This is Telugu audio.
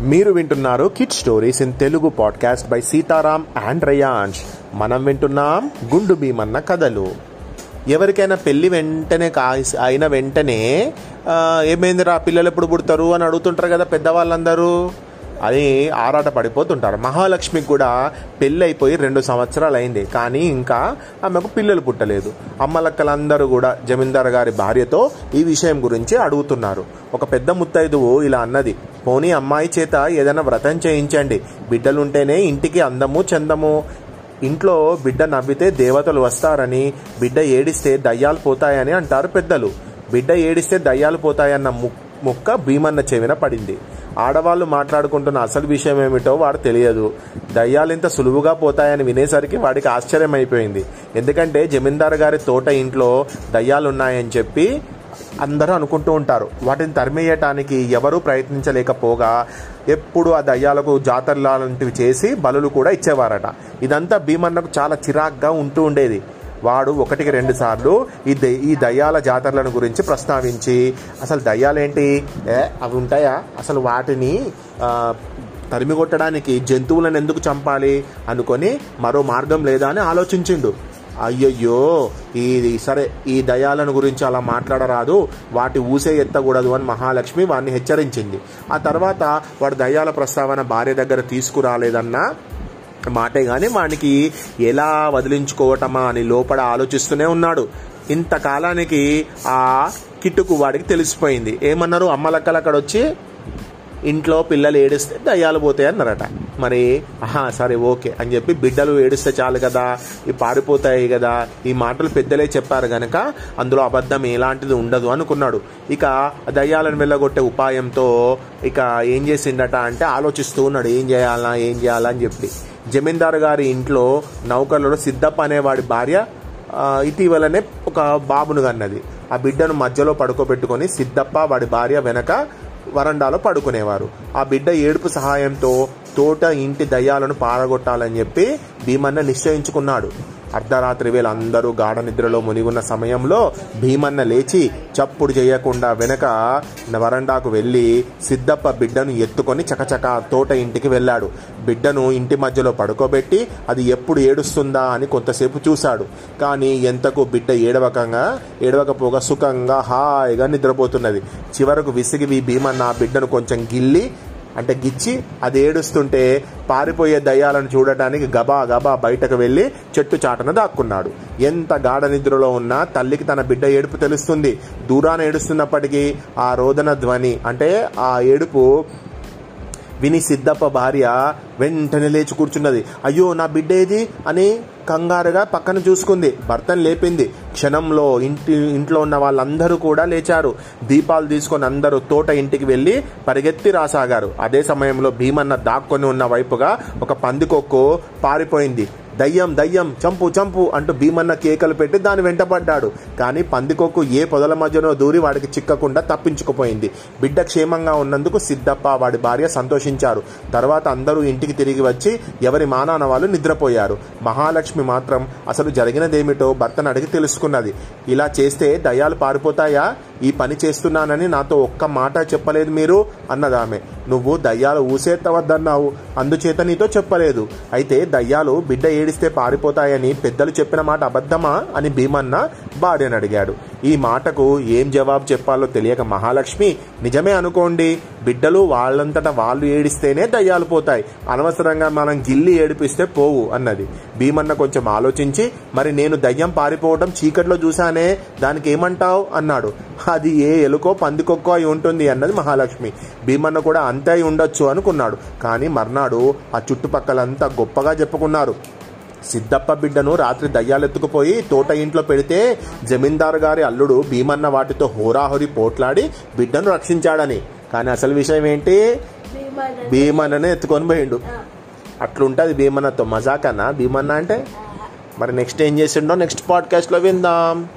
మీరు వింటున్నారు kid stories in Telugu podcast by Sitaram and Rayansh మనం వింటున్నాం గుండు భీమన్న కథలు. ఎవరికైనా పెళ్ళి వెంటనే కా అయిన వెంటనే ఏమైందిరా పిల్లలు ఎప్పుడు పుడతారు అని అడుగుతుంటారు కదా పెద్దవాళ్ళందరూ. అని ఆరాట పడిపోతుంటారు. మహాలక్ష్మికి కూడా పెళ్ళి అయిపోయి రెండు సంవత్సరాలు అయింది. కానీ ఇంకా ఆమెకు పిల్లలు పుట్టలేదు. అమ్మలక్కలందరూ కూడా జమీందార్ గారి భార్యతో ఈ విషయం గురించి అడుగుతున్నారు. ఒక పెద్ద ముత్తైదువు ఇలా అన్నది. పోనీ అమ్మాయి చేత ఏదైనా వ్రతం చేయించండి. బిడ్డలుంటేనే ఇంటికి అందము చందము. ఇంట్లో బిడ్డ నవ్వితే దేవతలు వస్తారని బిడ్డ ఏడిస్తే దయ్యాలు పోతాయని అంటారు పెద్దలు. బిడ్డ ఏడిస్తే దయ్యాలు పోతాయన్న ముక్క భీమన్న చెవిన పడింది. ఆడవాళ్ళు మాట్లాడుకుంటున్న అసలు విషయం ఏమిటో వాడు తెలియదు. దయ్యాలు ఇంత సులువుగా పోతాయని వినేసరికి వాడికి ఆశ్చర్యం అయిపోయింది ఎందుకంటే జమీందారు గారి తోట ఇంట్లో దయ్యాలు ఉన్నాయని చెప్పి అందరూ అనుకుంటూ ఉంటారు. వాటిని తరిమేయటానికి ఎవరూ ప్రయత్నించలేకపోగా ఎప్పుడు ఆ దయ్యాలకు జాతర లాంటివి చేసి బలులు కూడా ఇచ్చేవారట. ఇదంతా భీమన్నకు చాలా చిరాగ్గా ఉంటూ ఉండేది. వాడు ఒకటికి రెండు సార్లు ఈ ఈ దయ్యాల జాతరలను గురించి ప్రస్తావించి అసలు దయ్యాలేంటి? ఏ అవి ఉంటాయా? అసలు వాటిని తరిమి కొట్టడానికి జంతువులను ఎందుకు చంపాలి? అనుకొని మరో మార్గం లేదా అని ఆలోచించిండు. అయ్యయ్యో ఇది సరే ఈ దయాలను గురించి అలా మాట్లాడరాదు. వాటి ఊసే ఎత్తకూడదు అని మహాలక్ష్మి వాడిని హెచ్చరించింది. ఆ తర్వాత వాడు దయ్యాల ప్రస్తావన భార్య దగ్గర తీసుకురాలేదన్నా మాటే కానీ వానికి ఎలా వదిలించుకోవటమా అని లోపల ఆలోచిస్తూనే ఉన్నాడు. ఇంతకాలానికి ఆ కిట్టుకు వాడికి తెలిసిపోయింది. ఏమన్నారు? అమ్మలక్కలు అక్కడ వచ్చి ఇంట్లో పిల్లలు ఏడిస్తే దయ్యాలు పోతాయి అన్నారట మరి ఆహా సరే ఓకే అని చెప్పి బిడ్డలు ఏడిస్తే చాలు కదా ఇవి పారిపోతాయి కదా ఈ మాటలు పెద్దలే చెప్పారు గనక అందులో అబద్ధం ఎలాంటిది ఉండదు అనుకున్నాడు. ఇక దయ్యాలను వెళ్ళగొట్టే ఉపాయంతో ఇక ఏం చేసిండట అంటే ఆలోచిస్తూ ఉన్నాడు ఏం చేయాలా ఏం చేయాలా అని చెప్పి. జమీందారు గారి ఇంట్లో నౌకర్లలో సిద్ధప్ప అనేవాడి భార్య ఇటీవలనే ఒక బాబును కన్నది. ఆ బిడ్డను మధ్యలో పడుకోబెట్టుకొని సిద్ధప్ప వాడి భార్య వెనక వరండాలో పడుకునేవారు. ఆ బిడ్డ ఏడుపు సహాయంతో తోట ఇంటి దయ్యాలను పారగొట్టాలని చెప్పి భీమన్న నిశ్చయించుకున్నాడు. అర్ధరాత్రి వేళ అందరూ గాఢ నిద్రలో మునిగున్న సమయంలో భీమన్న లేచి చప్పుడు చేయకుండా వెనక వరండాకు వెళ్ళి సిద్ధప్ప బిడ్డను ఎత్తుకొని చకచక తోట ఇంటికి వెళ్ళాడు. బిడ్డను ఇంటి మధ్యలో పడుకోబెట్టి అది ఎప్పుడు ఏడుస్తుందా అని కొంతసేపు చూశాడు. కానీ ఎంతకు బిడ్డ ఏడవకంగా ఏడవకపోగా సుఖంగా హాయిగా నిద్రపోతున్నది. చివరకు విసిగి భీమన్న ఆ బిడ్డను కొంచెం గిల్లి అంటే గిచ్చి అది ఏడుస్తుంటే పారిపోయే దయ్యాలను చూడటానికి గబా గబా బయటకు వెళ్ళి చెట్టు చాటన దాక్కున్నాడు. ఎంత గాఢ నిద్రలో ఉన్నా తల్లికి తన బిడ్డ ఏడుపు తెలుస్తుంది. దూరాన ఏడుస్తున్నప్పటికీ ఆ రోదన ధ్వని అంటే ఆ ఏడుపు విని సిద్ధప్ప భార్య వెంటనే లేచి కూర్చున్నది. అయ్యో నా బిడ్డ ఏది? అని కంగారుగా పక్కన చూసుకుంది. భర్తను లేపింది. క్షణంలో ఇంటి ఇంట్లో ఉన్న వాళ్ళందరూ కూడా లేచారు. దీపాలు తీసుకొని అందరూ తోట ఇంటికి వెళ్ళి పరిగెత్తి రాసాగారు. అదే సమయంలో భీమన్న దాక్కొని ఉన్న వైపుగా ఒక పందికొక్కు పారిపోయింది. దయ్యం దయ్యం చంపు చంపు అంటూ భీమన్న కేకలు పెట్టి దాని వెంటపడ్డాడు. కానీ పందికొక్కు ఏ పొదల మధ్యనో దూరి వాడికి చిక్కకుండా తప్పించుకుపోయింది. బిడ్డ క్షేమంగా ఉన్నందుకు సిద్ధప్ప వాడి భార్య సంతోషించారు. తర్వాత అందరూ ఇంటికి తిరిగి వచ్చి ఎవరి మానాన వాళ్ళు నిద్రపోయారు. మహాలక్ష్మి మాత్రం అసలు జరిగినదేమిటో భర్తను అడిగి తెలుసుకున్నది. ఇలా చేస్తే దయ్యాలు పారిపోతాయా? ఈ పని చేస్తున్నానని నాతో ఒక్క మాట చెప్పలేదు మీరు అన్నదామె. నువ్వు దయ్యాలు ఊసేత్తవద్దన్నావు. అందుచేత నీతో చెప్పలేదు. అయితే దయ్యాలు బిడ్డ ఏడిస్తే పారిపోతాయని పెద్దలు చెప్పిన మాట అబద్ధమా అని భీమన్న భార్యను అడిగాడు. ఈ మాటకు ఏం జవాబు చెప్పాలో తెలియక మహాలక్ష్మి నిజమే అనుకోండి. బిడ్డలు వాళ్ళంతట వాళ్ళు ఏడిస్తేనే దయ్యాలు పోతాయి. అనవసరంగా మనం గిల్లి ఏడిపిస్తే పోవు అన్నది. భీమన్న కొంచెం ఆలోచించి మరి నేను దయ్యం పారిపోవడం చీకట్లో చూశానే దానికి ఏమంటావు? అన్నాడు. అది ఏ ఎలుకో పందికొక్కో అయి ఉంటుంది అన్నది మహాలక్ష్మి. భీమన్న కూడా అంతే అయి ఉండొచ్చు అనుకున్నాడు. కానీ మర్నాడు ఆ చుట్టుపక్కలంతా గొప్పగా చెప్పుకున్నారు. సిద్ధప్ప బిడ్డను రాత్రి దయ్యాలెత్తుకుపోయి తోట ఇంట్లో పెడితే జమీందారు గారి అల్లుడు భీమన్న వాటితో హోరాహోరి పోట్లాడి బిడ్డను రక్షించాడని. కానీ అసలు విషయం ఏంటి? భీమన్ననే ఎత్తుకొని పోయిండు. అట్లుంటది భీమన్నతో మజాకన్నా? భీమన్న అంటే? మరి నెక్స్ట్ ఏం చేసిండో నెక్స్ట్ పాడ్కాస్ట్లో విందాం.